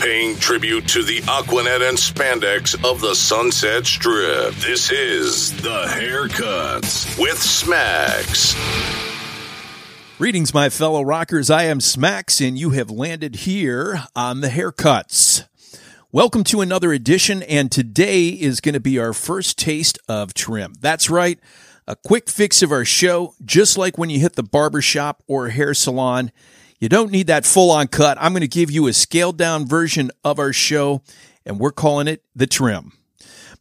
paying tribute to the Aquanet and spandex of the Sunset Strip. This is The Hair Cutz with Smax. Greetings, my fellow rockers. I am Smax, and you have landed here on The Hair Cutz. Welcome to another edition, and today is going to be our first taste of trim. That's right, a quick fix of our show, just like when you hit the barber shop or hair salon. You don't need that full on cut. I'm going to give you a scaled down version of our show, and we're calling it the trim.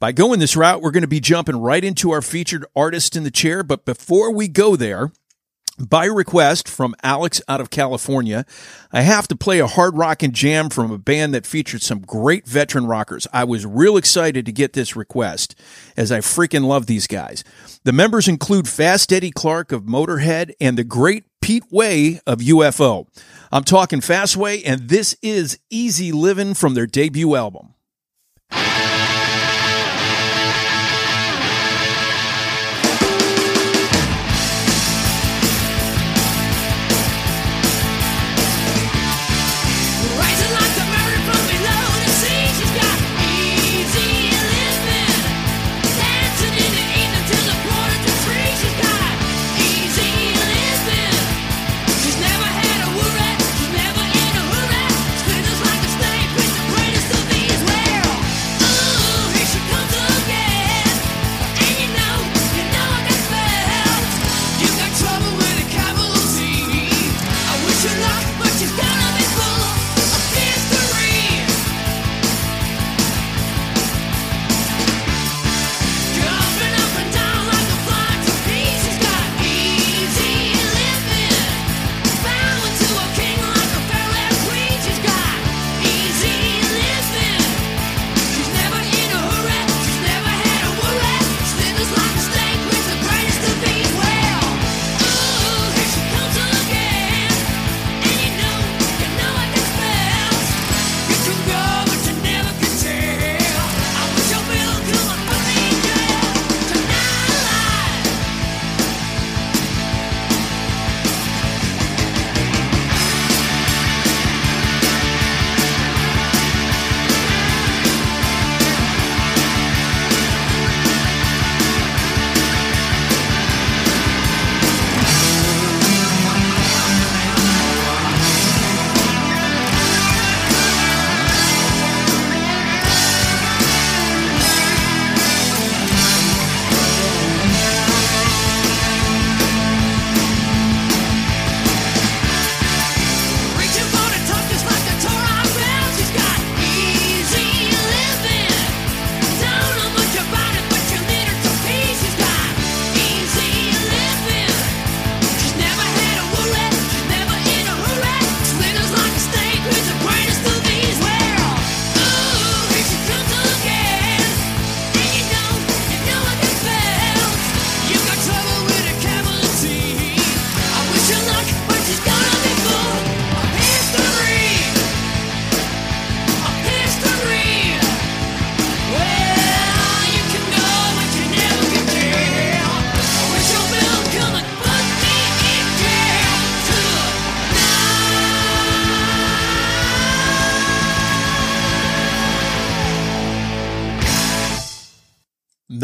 By going this route, we're going to be jumping right into our featured artist in the chair. But before we go there, by request from Alex out of California, I have to play a hard rockin' jam from a band that featured some great veteran rockers. I was real excited to get this request as I freaking love these guys. The members include Fast Eddie Clarke of Motorhead and the great Pete Way of UFO. I'm talking Fastway, and this is Easy Living from their debut album.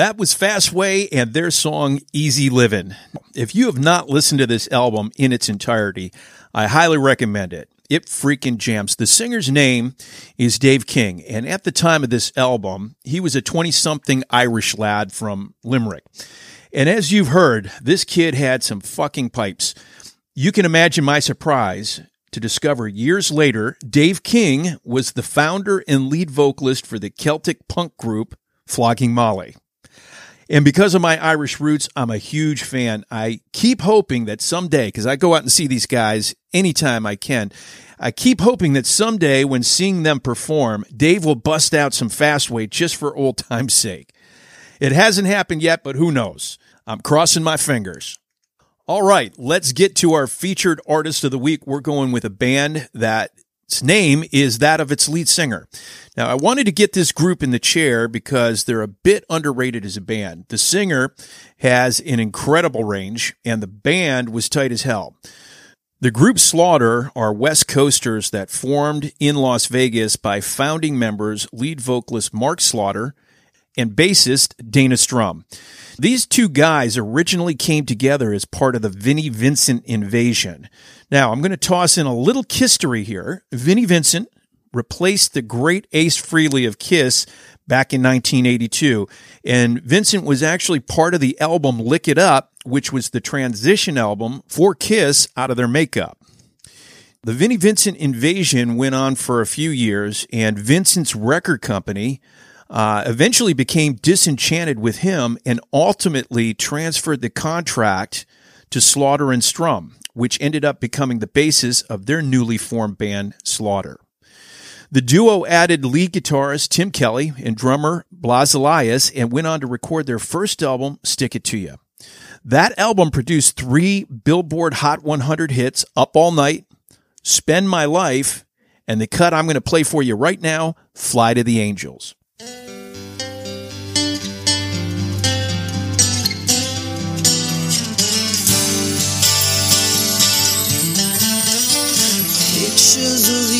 That was Fastway and their song Easy Livin'. If you have not listened to this album in its entirety, I highly recommend it. It freaking jams. The singer's name is Dave King, and at the time of this album, he was a 20 something Irish lad from Limerick. And as you've heard, this kid had some fucking pipes. You can imagine my surprise to discover years later Dave King was the founder and lead vocalist for the Celtic punk group Flogging Molly. And because of my Irish roots, I'm a huge fan. I keep hoping that someday, because I go out and see these guys anytime I can, I keep hoping that someday when seeing them perform, Dave will bust out some Fastway just for old time's sake. It hasn't happened yet, but who knows? I'm crossing my fingers. All right, let's get to our featured artist of the week. We're going with a band that its name is that of its lead singer. Now, I wanted to get this group in the chair because they're a bit underrated as a band. The singer has an incredible range, and the band was tight as hell. The group Slaughter are West Coasters that formed in Las Vegas by founding members lead vocalist Mark Slaughter and bassist Dana Strum. These two guys originally came together as part of the Vinnie Vincent invasion. Now, I'm going to toss in a little history here. Vinnie Vincent replaced the great Ace Frehley of Kiss back in 1982. And Vincent was actually part of the album Lick It Up, which was the transition album for Kiss out of their makeup. The Vinnie Vincent invasion went on for a few years, and Vincent's record company uh, eventually became disenchanted with him and ultimately transferred the contract to Slaughter and Strum, which ended up becoming the basis of their newly formed band, Slaughter. The duo added lead guitarist Tim Kelly and drummer Blas Elias and went on to record their first album, Stick It To You. That album produced three Billboard Hot 100 hits, Up All Night, Spend My Life, and the cut I'm going to play for you right now, Fly to the Angels. Pictures of you,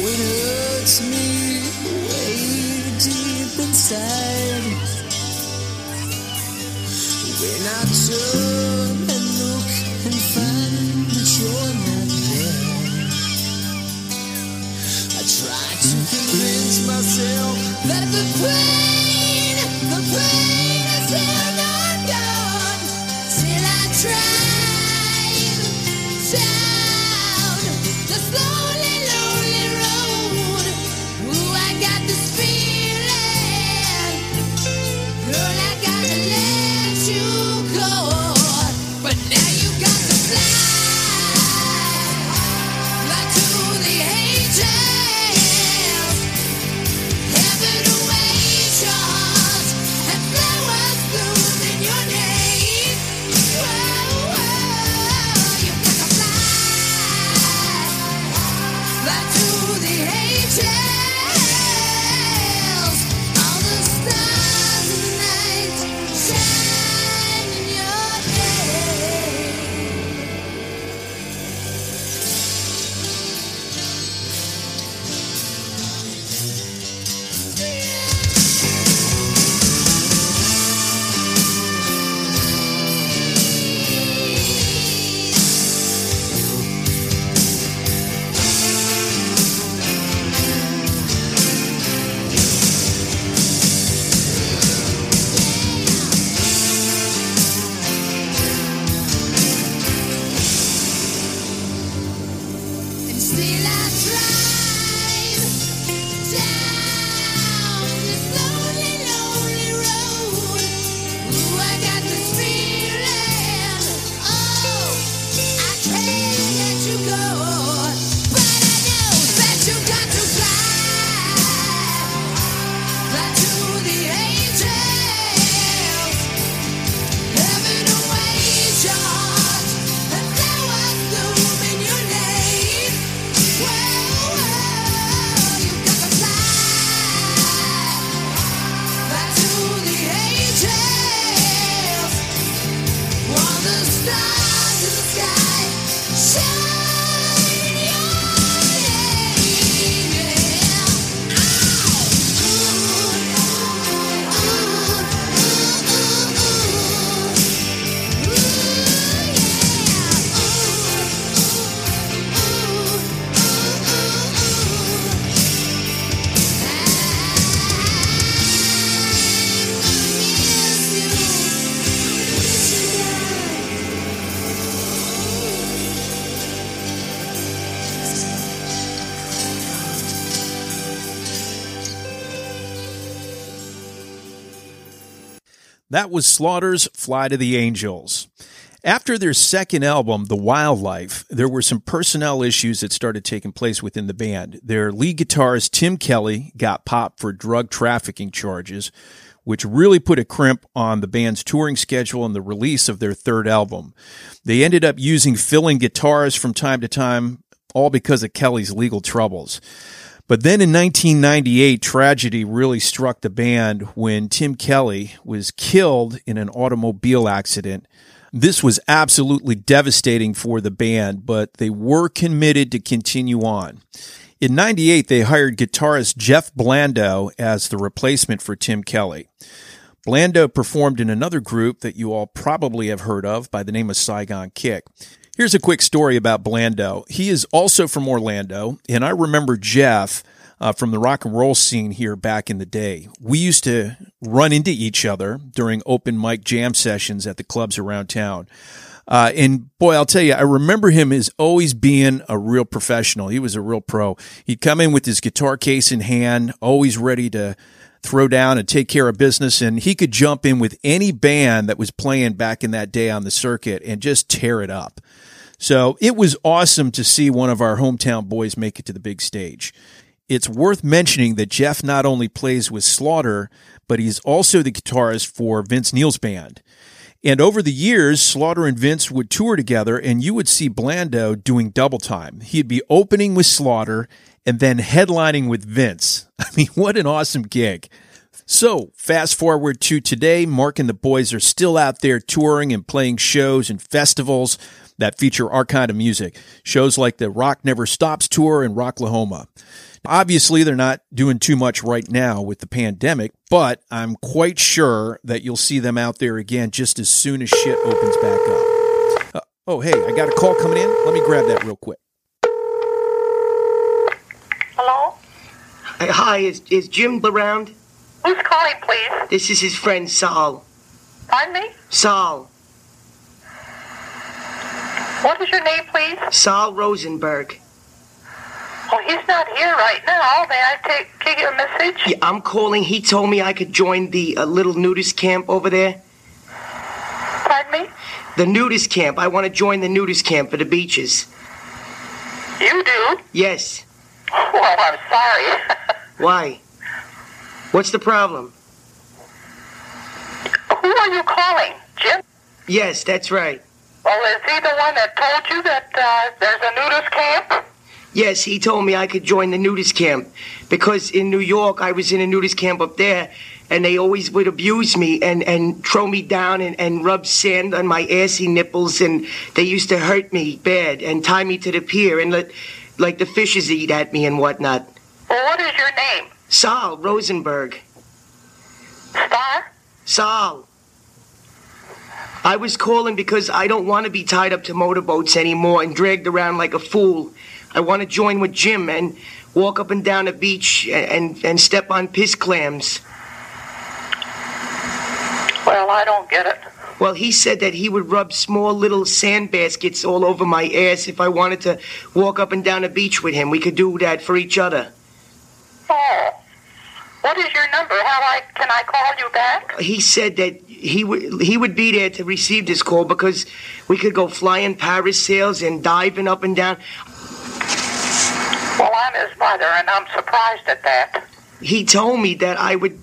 It hurts me way deep inside. When I turn and look and That was Slaughter's Fly to the Angels. After their second album, The Wild Life, there were some personnel issues that started taking place within the band. Their lead guitarist, Tim Kelly, got popped for drug trafficking charges, which really put a crimp on the band's touring schedule and the release of their third album. They ended up using filling guitars from time to time, all because of Kelly's legal troubles. But then in 1998, tragedy really struck the band when Tim Kelly was killed in an automobile accident. This was absolutely devastating for the band, but they were committed to continue on. In 98, they hired guitarist Jeff Blando as the replacement for Tim Kelly. Blando performed in another group that you all probably have heard of by the name of Saigon Kick. Here's a quick story about Blando. He is also from Orlando, and I remember Jeff uh, from the rock and roll scene here back in the day. We used to run into each other during open mic jam sessions at the clubs around town. Uh, and boy, I'll tell you, I remember him as always being a real professional. He was a real pro. He'd come in with his guitar case in hand, always ready to throw down and take care of business. And he could jump in with any band that was playing back in that day on the circuit and just tear it up. So it was awesome to see one of our hometown boys make it to the big stage. It's worth mentioning that Jeff not only plays with Slaughter, but he's also the guitarist for Vince Neil's band. And over the years, Slaughter and Vince would tour together, and you would see Blando doing double time. He'd be opening with Slaughter and then headlining with Vince. I mean, what an awesome gig. So, fast forward to today, Mark and the boys are still out there touring and playing shows and festivals that feature our kind of music. Shows like the Rock Never Stops tour in Rocklahoma. Obviously, they're not doing too much right now with the pandemic, but I'm quite sure that you'll see them out there again just as soon as shit opens back up. Uh, oh, hey, I got a call coming in. Let me grab that real quick. Hello? Uh, Hi, is, is Jim around? Who's calling, please? This is his friend Saul. Pardon me? Saul. What is your name, please? Saul Rosenberg. Oh, he's not here right now. May I take, take your message? Yeah, I'm calling. He told me I could join the uh, little nudist camp over there. Pardon me? The nudist camp. I want to join the nudist camp for the beaches. You do? Yes. Well, I'm sorry. Why? What's the problem? Who are you calling? Jim? Yes, that's right. Well, is he the one that told you that uh, there's a nudist camp? Yes, he told me I could join the nudist camp because in New York I was in a nudist camp up there and they always would abuse me and, and throw me down and, and rub sand on my assy nipples and they used to hurt me bad and tie me to the pier and let like the fishes eat at me and whatnot. Well, what is your name? Saul Rosenberg. Star? Saul. I was calling because I don't want to be tied up to motorboats anymore and dragged around like a fool. I want to join with Jim and walk up and down the beach and, and, and step on piss clams. Well, I don't get it. Well, he said that he would rub small little sand baskets all over my ass if I wanted to walk up and down the beach with him. We could do that for each other. What is your number? How I can I call you back? He said that he would he would be there to receive this call because we could go flying parasails and diving up and down. Well, I'm his mother, and I'm surprised at that. He told me that I would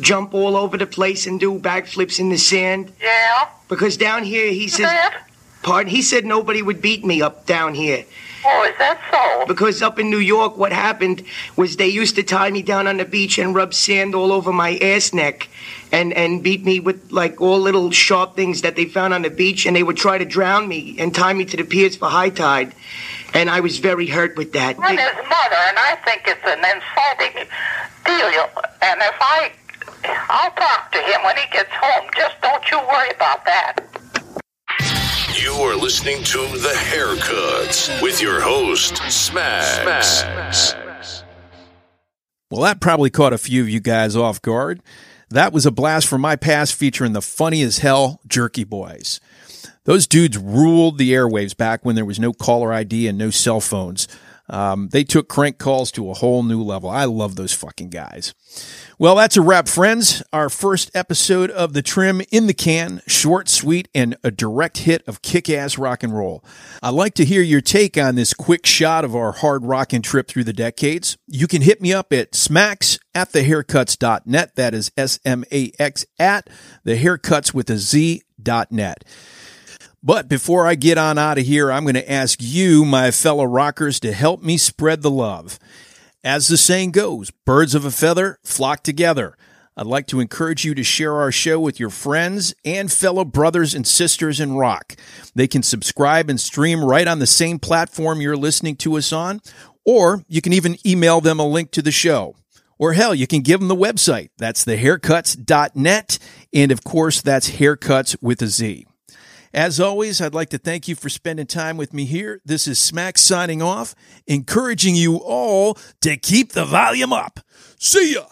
jump all over the place and do backflips in the sand Yeah? because down here he says that? pardon he said nobody would beat me up down here Oh, is that so? because up in New York what happened was they used to tie me down on the beach and rub sand all over my ass neck and and beat me with like all little sharp things that they found on the beach and they would try to drown me and tie me to the piers for high tide and I was very hurt with that. I'm his mother, and I think it's an insulting deal. And if I, I'll talk to him when he gets home. Just don't you worry about that. You are listening to The Hair Cutz with your host, Smax. Well, that probably caught a few of you guys off guard. That was a blast from my past featuring the funny as hell Jerky Boys. Those dudes ruled the airwaves back when there was no caller ID and no cell phones. Um, they took crank calls to a whole new level. I love those fucking guys. Well, that's a wrap, friends. Our first episode of The Trim in the can, short, sweet, and a direct hit of kick ass rock and roll. I'd like to hear your take on this quick shot of our hard rockin' trip through the decades. You can hit me up at smax at thehaircutz.net. That is S M A X at thehaircuts with a Z dot net. But before I get on out of here, I'm going to ask you, my fellow rockers, to help me spread the love. As the saying goes, birds of a feather flock together. I'd like to encourage you to share our show with your friends and fellow brothers and sisters in rock. They can subscribe and stream right on the same platform you're listening to us on, or you can even email them a link to the show. Or hell, you can give them the website. That's thehaircutz.net. And of course, that's haircuts with a Z. As always, I'd like to thank you for spending time with me here. This is Smack signing off, encouraging you all to keep the volume up. See ya!